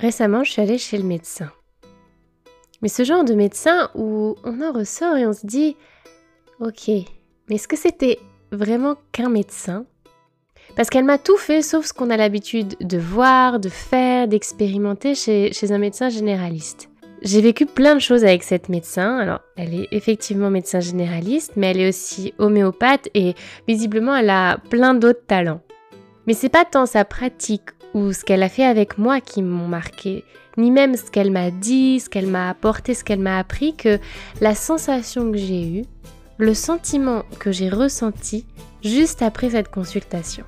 Récemment, je suis allée chez le médecin. Mais ce genre de médecin où on en ressort et on se dit Ok, mais est-ce que c'était vraiment qu'un médecin? Parce qu'elle m'a tout fait sauf ce qu'on a l'habitude de voir, de faire, d'expérimenter chez, chez un médecin généraliste. J'ai vécu plein de choses avec cette médecin. Alors, elle est effectivement médecin généraliste, mais elle est aussi homéopathe et visiblement, elle a plein d'autres talents. Mais c'est pas tant sa pratique ou ce qu'elle a fait avec moi qui m'ont marqué, ni même ce qu'elle m'a dit, ce qu'elle m'a apporté, ce qu'elle m'a appris, que la sensation que j'ai eue, le sentiment que j'ai ressenti juste après cette consultation.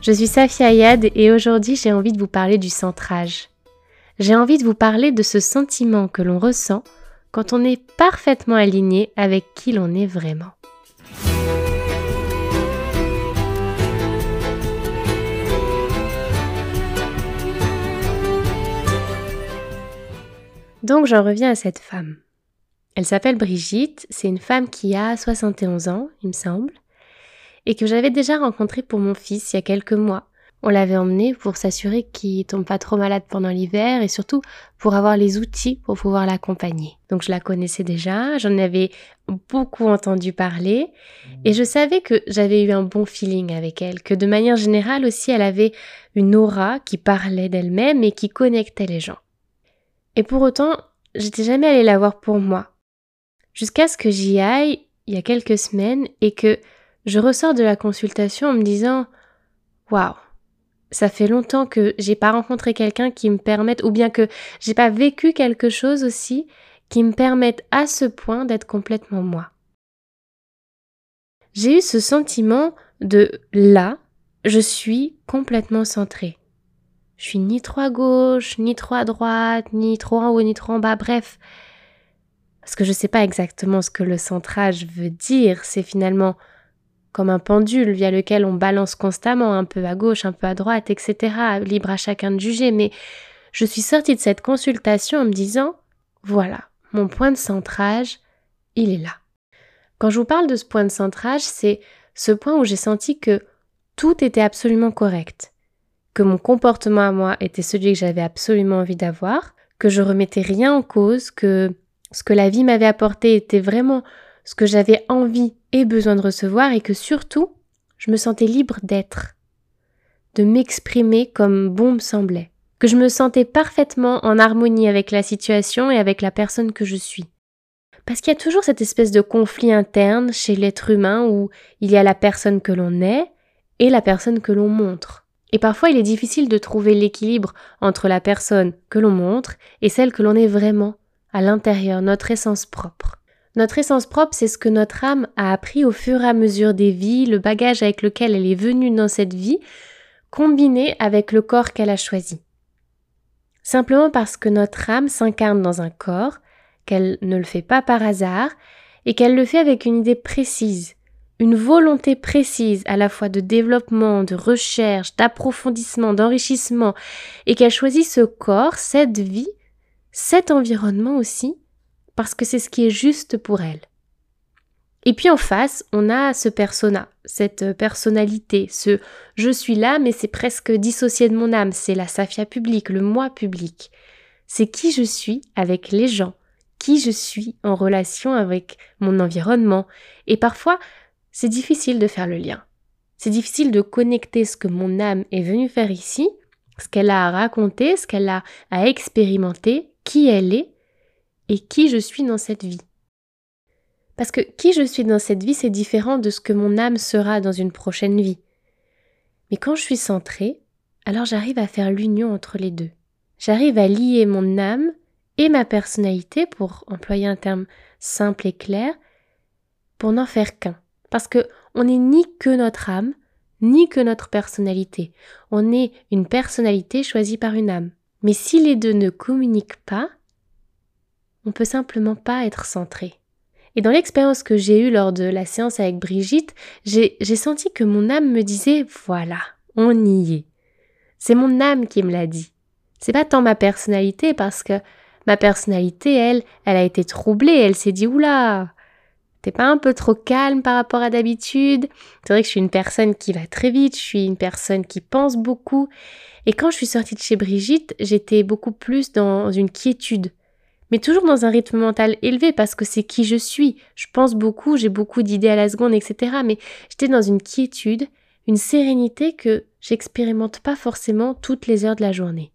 Je suis Safia Ayad et aujourd'hui j'ai envie de vous parler du centrage. J'ai envie de vous parler de ce sentiment que l'on ressent quand on est parfaitement aligné avec qui l'on est vraiment. Donc j'en reviens à cette femme. Elle s'appelle Brigitte, c'est une femme qui a 71 ans, il me semble, et que j'avais déjà rencontrée pour mon fils il y a quelques mois. On l'avait emmené pour s'assurer qu'il tombe pas trop malade pendant l'hiver et surtout pour avoir les outils pour pouvoir l'accompagner. Donc je la connaissais déjà, j'en avais beaucoup entendu parler et je savais que j'avais eu un bon feeling avec elle, que de manière générale aussi elle avait une aura qui parlait d'elle-même et qui connectait les gens. Et pour autant, j'étais jamais allée la voir pour moi. Jusqu'à ce que j'y aille il y a quelques semaines et que je ressors de la consultation en me disant Waouh, ça fait longtemps que j'ai pas rencontré quelqu'un qui me permette, ou bien que j'ai pas vécu quelque chose aussi qui me permette à ce point d'être complètement moi. J'ai eu ce sentiment de là, je suis complètement centrée. Je suis ni trop à gauche, ni trop à droite, ni trop en haut, ni trop en bas, bref. Parce que je ne sais pas exactement ce que le centrage veut dire, c'est finalement comme un pendule via lequel on balance constamment un peu à gauche, un peu à droite, etc. Libre à chacun de juger, mais je suis sortie de cette consultation en me disant, voilà, mon point de centrage, il est là. Quand je vous parle de ce point de centrage, c'est ce point où j'ai senti que tout était absolument correct que mon comportement à moi était celui que j'avais absolument envie d'avoir, que je remettais rien en cause, que ce que la vie m'avait apporté était vraiment ce que j'avais envie et besoin de recevoir et que surtout, je me sentais libre d'être, de m'exprimer comme bon me semblait, que je me sentais parfaitement en harmonie avec la situation et avec la personne que je suis. Parce qu'il y a toujours cette espèce de conflit interne chez l'être humain où il y a la personne que l'on est et la personne que l'on montre. Et parfois il est difficile de trouver l'équilibre entre la personne que l'on montre et celle que l'on est vraiment, à l'intérieur, notre essence propre. Notre essence propre, c'est ce que notre âme a appris au fur et à mesure des vies, le bagage avec lequel elle est venue dans cette vie, combiné avec le corps qu'elle a choisi. Simplement parce que notre âme s'incarne dans un corps, qu'elle ne le fait pas par hasard, et qu'elle le fait avec une idée précise, une volonté précise à la fois de développement, de recherche, d'approfondissement, d'enrichissement, et qu'elle choisit ce corps, cette vie, cet environnement aussi, parce que c'est ce qui est juste pour elle. Et puis en face, on a ce persona, cette personnalité, ce je suis là, mais c'est presque dissocié de mon âme, c'est la Safia publique, le moi public. C'est qui je suis avec les gens, qui je suis en relation avec mon environnement. Et parfois, c'est difficile de faire le lien. C'est difficile de connecter ce que mon âme est venue faire ici, ce qu'elle a à raconter, ce qu'elle a à expérimenter, qui elle est et qui je suis dans cette vie. Parce que qui je suis dans cette vie, c'est différent de ce que mon âme sera dans une prochaine vie. Mais quand je suis centrée, alors j'arrive à faire l'union entre les deux. J'arrive à lier mon âme et ma personnalité, pour employer un terme simple et clair, pour n'en faire qu'un. Parce que on n'est ni que notre âme, ni que notre personnalité. On est une personnalité choisie par une âme. Mais si les deux ne communiquent pas, on peut simplement pas être centré. Et dans l'expérience que j'ai eue lors de la séance avec Brigitte, j'ai senti que mon âme me disait voilà, on y est. C'est mon âme qui me l'a dit. C'est pas tant ma personnalité parce que ma personnalité, elle, elle a été troublée, elle s'est dit oula, T'es pas un peu trop calme par rapport à d'habitude? C'est vrai que je suis une personne qui va très vite, je suis une personne qui pense beaucoup. Et quand je suis sortie de chez Brigitte, j'étais beaucoup plus dans une quiétude. Mais toujours dans un rythme mental élevé parce que c'est qui je suis. Je pense beaucoup, j'ai beaucoup d'idées à la seconde, etc. Mais j'étais dans une quiétude, une sérénité que j'expérimente pas forcément toutes les heures de la journée.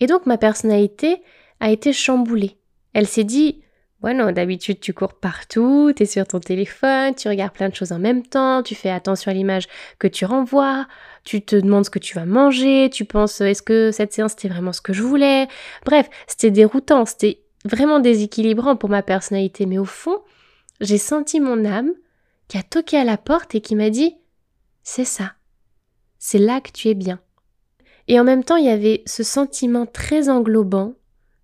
Et donc ma personnalité a été chamboulée. Elle s'est dit non, d'habitude tu cours partout, tu es sur ton téléphone, tu regardes plein de choses en même temps, tu fais attention à l'image que tu renvoies, tu te demandes ce que tu vas manger, tu penses est-ce que cette séance c'était vraiment ce que je voulais? Bref, c'était déroutant, c'était vraiment déséquilibrant pour ma personnalité, mais au fond, j'ai senti mon âme qui a toqué à la porte et qui m'a dit c'est ça, c'est là que tu es bien. Et en même temps, il y avait ce sentiment très englobant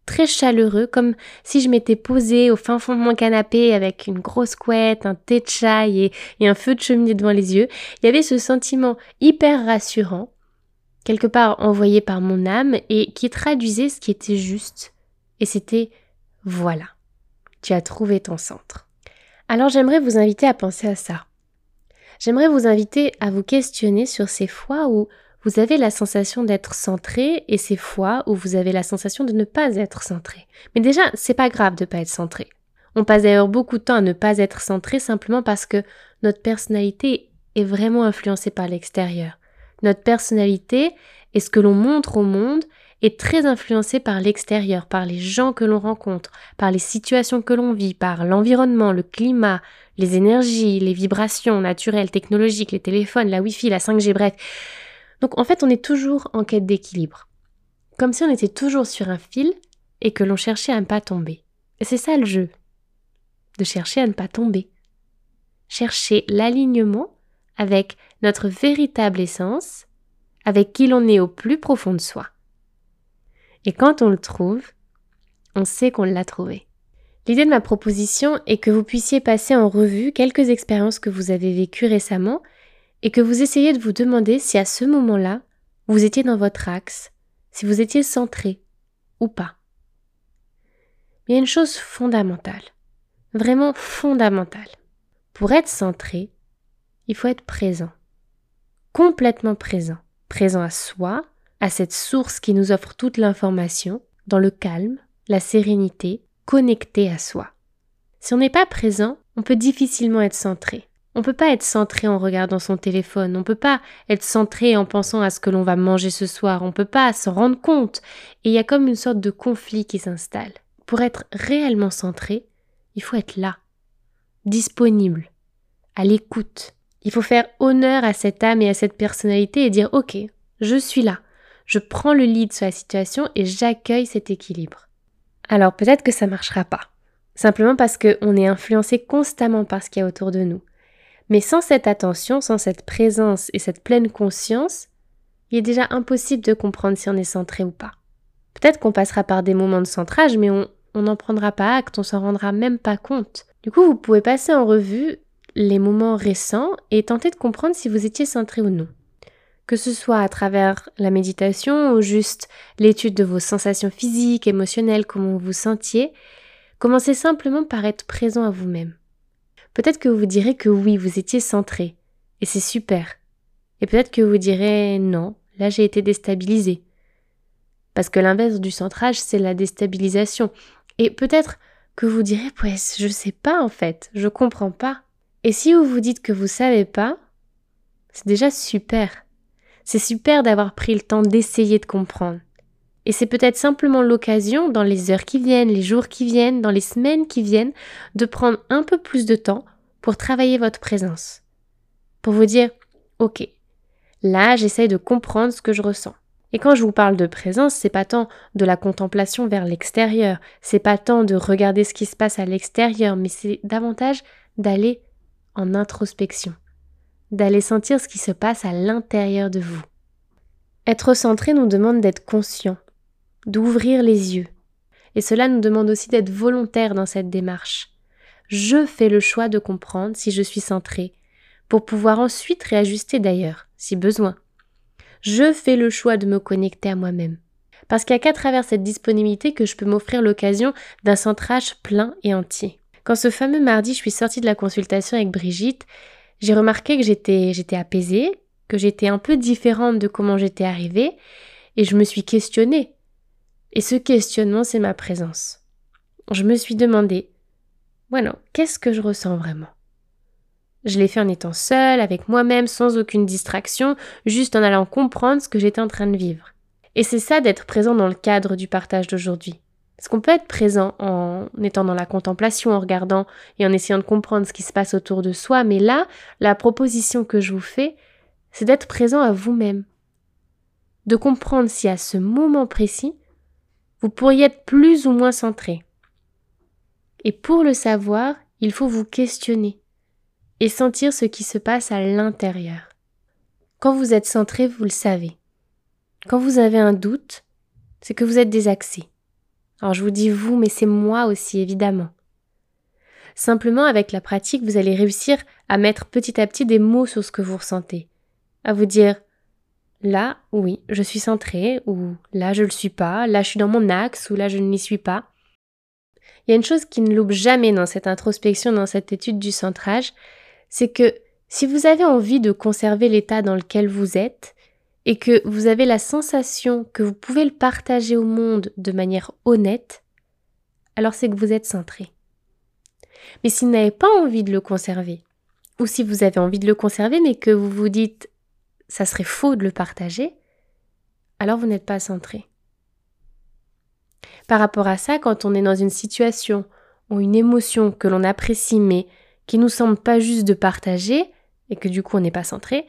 très chaleureux, comme si je m'étais posée au fin fond de mon canapé avec une grosse couette, un thé de chai et, un feu de cheminée devant les yeux. Il y avait ce sentiment hyper rassurant, quelque part envoyé par mon âme et qui traduisait ce qui était juste. Et c'était voilà, tu as trouvé ton centre. Alors j'aimerais vous inviter à penser à ça. J'aimerais vous inviter à vous questionner sur ces fois où vous avez la sensation d'être centré et ces fois où vous avez la sensation de ne pas être centré. Mais déjà, c'est pas grave de pas être centré. On passe d'ailleurs beaucoup de temps à ne pas être centré simplement parce que notre personnalité est vraiment influencée par l'extérieur. Notre personnalité et ce que l'on montre au monde est très influencée par l'extérieur, par les gens que l'on rencontre, par les situations que l'on vit, par l'environnement, le climat, les énergies, les vibrations naturelles, technologiques, les téléphones, la Wi-Fi, la 5G, bref. Donc en fait, on est toujours en quête d'équilibre. Comme si on était toujours sur un fil et que l'on cherchait à ne pas tomber. Et c'est ça le jeu. De chercher à ne pas tomber. Chercher l'alignement avec notre véritable essence, avec qui l'on est au plus profond de soi. Et quand on le trouve, on sait qu'on l'a trouvé. L'idée de ma proposition est que vous puissiez passer en revue quelques expériences que vous avez vécues récemment et que vous essayez de vous demander si à ce moment-là, vous étiez dans votre axe, si vous étiez centré ou pas. il y a une chose fondamentale, vraiment fondamentale. Pour être centré, il faut être présent, complètement présent, présent à soi, à cette source qui nous offre toute l'information, dans le calme, la sérénité, connecté à soi. Si on n'est pas présent, on peut difficilement être centré. On peut pas être centré en regardant son téléphone, on peut pas être centré en pensant à ce que l'on va manger ce soir, on peut pas s'en rendre compte. Et il y a comme une sorte de conflit qui s'installe. Pour être réellement centré, il faut être là, disponible, à l'écoute. Il faut faire honneur à cette âme et à cette personnalité et dire ok, je suis là, je prends le lead sur la situation et j'accueille cet équilibre. Alors peut-être que ça marchera pas, simplement parce qu'on est influencé constamment par ce qu'il y a autour de nous. Mais sans cette attention, sans cette présence et cette pleine conscience, il est déjà impossible de comprendre si on est centré ou pas. Peut-être qu'on passera par des moments de centrage, mais on n'en prendra pas acte, on s'en rendra même pas compte. Du coup, vous pouvez passer en revue les moments récents et tenter de comprendre si vous étiez centré ou non. Que ce soit à travers la méditation ou juste l'étude de vos sensations physiques, émotionnelles, comment vous sentiez, commencez simplement par être présent à vous-même. Peut-être que vous direz que oui, vous étiez centré, et c'est super. Et peut-être que vous direz non, là j'ai été déstabilisé. Parce que l'inverse du centrage, c'est la déstabilisation. Et peut-être que vous direz, ouais, je sais pas en fait, je comprends pas. Et si vous vous dites que vous savez pas, c'est déjà super. C'est super d'avoir pris le temps d'essayer de comprendre. Et c'est peut-être simplement l'occasion, dans les heures qui viennent, les jours qui viennent, dans les semaines qui viennent, de prendre un peu plus de temps pour travailler votre présence. Pour vous dire, ok, là j'essaye de comprendre ce que je ressens. Et quand je vous parle de présence, c'est pas tant de la contemplation vers l'extérieur, c'est pas tant de regarder ce qui se passe à l'extérieur, mais c'est davantage d'aller en introspection, d'aller sentir ce qui se passe à l'intérieur de vous. Être centré nous demande d'être conscient, d'ouvrir les yeux. Et cela nous demande aussi d'être volontaire dans cette démarche. Je fais le choix de comprendre si je suis centré, pour pouvoir ensuite réajuster d'ailleurs, si besoin. Je fais le choix de me connecter à moi-même. Parce qu'il n'y a qu'à travers cette disponibilité que je peux m'offrir l'occasion d'un centrage plein et entier. Quand ce fameux mardi, je suis sortie de la consultation avec Brigitte, j'ai remarqué que j'étais, j'étais apaisée, que j'étais un peu différente de comment j'étais arrivée, et je me suis questionnée. Et ce questionnement, c'est ma présence. Je me suis demandé, voilà, qu'est-ce que je ressens vraiment? Je l'ai fait en étant seule, avec moi-même, sans aucune distraction, juste en allant comprendre ce que j'étais en train de vivre. Et c'est ça d'être présent dans le cadre du partage d'aujourd'hui. Parce qu'on peut être présent en étant dans la contemplation, en regardant et en essayant de comprendre ce qui se passe autour de soi, mais là, la proposition que je vous fais, c'est d'être présent à vous-même. De comprendre si à ce moment précis, vous pourriez être plus ou moins centré. Et pour le savoir, il faut vous questionner et sentir ce qui se passe à l'intérieur. Quand vous êtes centré, vous le savez. Quand vous avez un doute, c'est que vous êtes désaxé. Alors je vous dis vous, mais c'est moi aussi, évidemment. Simplement, avec la pratique, vous allez réussir à mettre petit à petit des mots sur ce que vous ressentez. À vous dire, là, oui, je suis centré, ou là, je ne le suis pas, là, je suis dans mon axe, ou là, je ne l'y suis pas. Il y a une chose qui ne loupe jamais dans cette introspection, dans cette étude du centrage, c'est que si vous avez envie de conserver l'état dans lequel vous êtes, et que vous avez la sensation que vous pouvez le partager au monde de manière honnête, alors c'est que vous êtes centré. Mais si vous n'avez pas envie de le conserver, ou si vous avez envie de le conserver mais que vous vous dites ça serait faux de le partager, alors vous n'êtes pas centré. Par rapport à ça, quand on est dans une situation ou une émotion que l'on apprécie mais qui nous semble pas juste de partager et que du coup on n'est pas centré,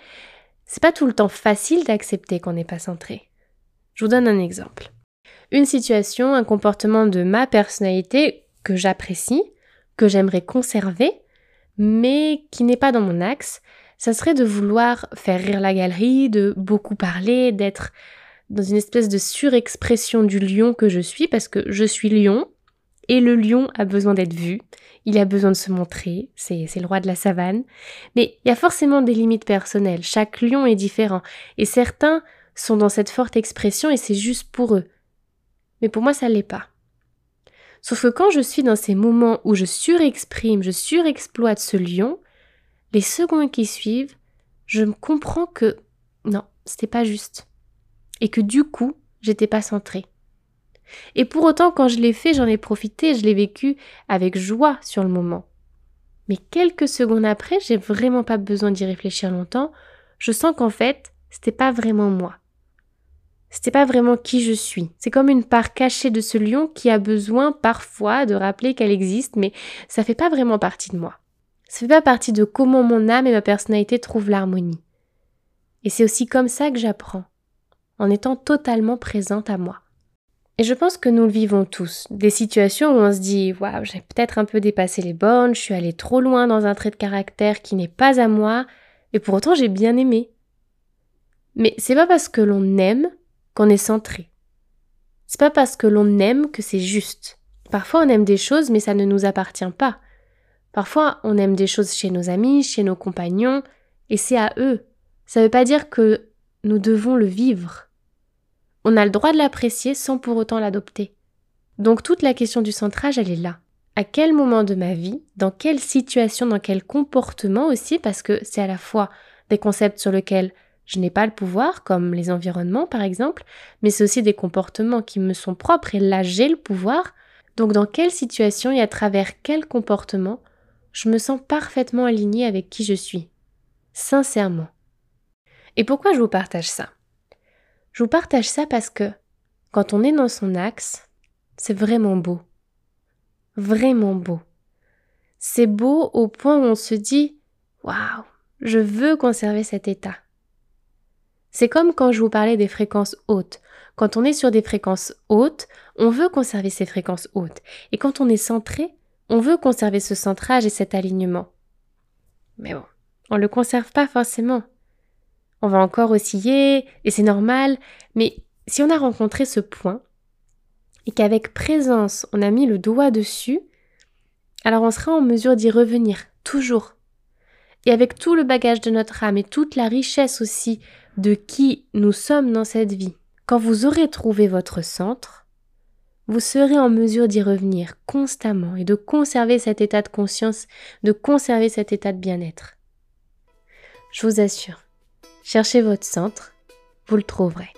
c'est pas tout le temps facile d'accepter qu'on n'est pas centré. Je vous donne un exemple. Une situation, un comportement de ma personnalité que j'apprécie, que j'aimerais conserver, mais qui n'est pas dans mon axe, ça serait de vouloir faire rire la galerie, de beaucoup parler, d'être dans une espèce de surexpression du lion que je suis, parce que je suis lion, et le lion a besoin d'être vu, il a besoin de se montrer, c'est le roi de la savane. Mais il y a forcément des limites personnelles, chaque lion est différent, et certains sont dans cette forte expression et c'est juste pour eux. Mais pour moi, ça l'est pas. Sauf que quand je suis dans ces moments où je surexprime, je surexploite ce lion, les secondes qui suivent, je me comprends que non, c'était pas juste. Et que du coup, j'étais pas centrée. Et pour autant, quand je l'ai fait, j'en ai profité, je l'ai vécu avec joie sur le moment. Mais quelques secondes après, j'ai vraiment pas besoin d'y réfléchir longtemps. Je sens qu'en fait, c'était pas vraiment moi. C'était pas vraiment qui je suis. C'est comme une part cachée de ce lion qui a besoin parfois de rappeler qu'elle existe, mais ça fait pas vraiment partie de moi. Ça fait pas partie de comment mon âme et ma personnalité trouvent l'harmonie. Et c'est aussi comme ça que j'apprends, en étant totalement présente à moi. Et je pense que nous le vivons tous. Des situations où on se dit Waouh, j'ai peut-être un peu dépassé les bornes, je suis allé trop loin dans un trait de caractère qui n'est pas à moi, et pour autant j'ai bien aimé. Mais c'est pas parce que l'on aime qu'on est centré. C'est pas parce que l'on aime que c'est juste. Parfois on aime des choses, mais ça ne nous appartient pas. Parfois on aime des choses chez nos amis, chez nos compagnons, et c'est à eux. Ça veut pas dire que nous devons le vivre. On a le droit de l'apprécier sans pour autant l'adopter. Donc toute la question du centrage, elle est là. À quel moment de ma vie, dans quelle situation, dans quel comportement aussi, parce que c'est à la fois des concepts sur lesquels je n'ai pas le pouvoir, comme les environnements par exemple, mais c'est aussi des comportements qui me sont propres et là j'ai le pouvoir. Donc dans quelle situation et à travers quel comportement je me sens parfaitement alignée avec qui je suis. Sincèrement. Et pourquoi je vous partage ça? Je vous partage ça parce que quand on est dans son axe, c'est vraiment beau. Vraiment beau. C'est beau au point où on se dit Waouh, je veux conserver cet état. C'est comme quand je vous parlais des fréquences hautes. Quand on est sur des fréquences hautes, on veut conserver ces fréquences hautes. Et quand on est centré, on veut conserver ce centrage et cet alignement. Mais bon, on ne le conserve pas forcément on va encore osciller, et c'est normal, mais si on a rencontré ce point, et qu'avec présence on a mis le doigt dessus, alors on sera en mesure d'y revenir, toujours. Et avec tout le bagage de notre âme et toute la richesse aussi de qui nous sommes dans cette vie, quand vous aurez trouvé votre centre, vous serez en mesure d'y revenir constamment et de conserver cet état de conscience, de conserver cet état de bien-être. Je vous assure, cherchez votre centre, vous le trouverez.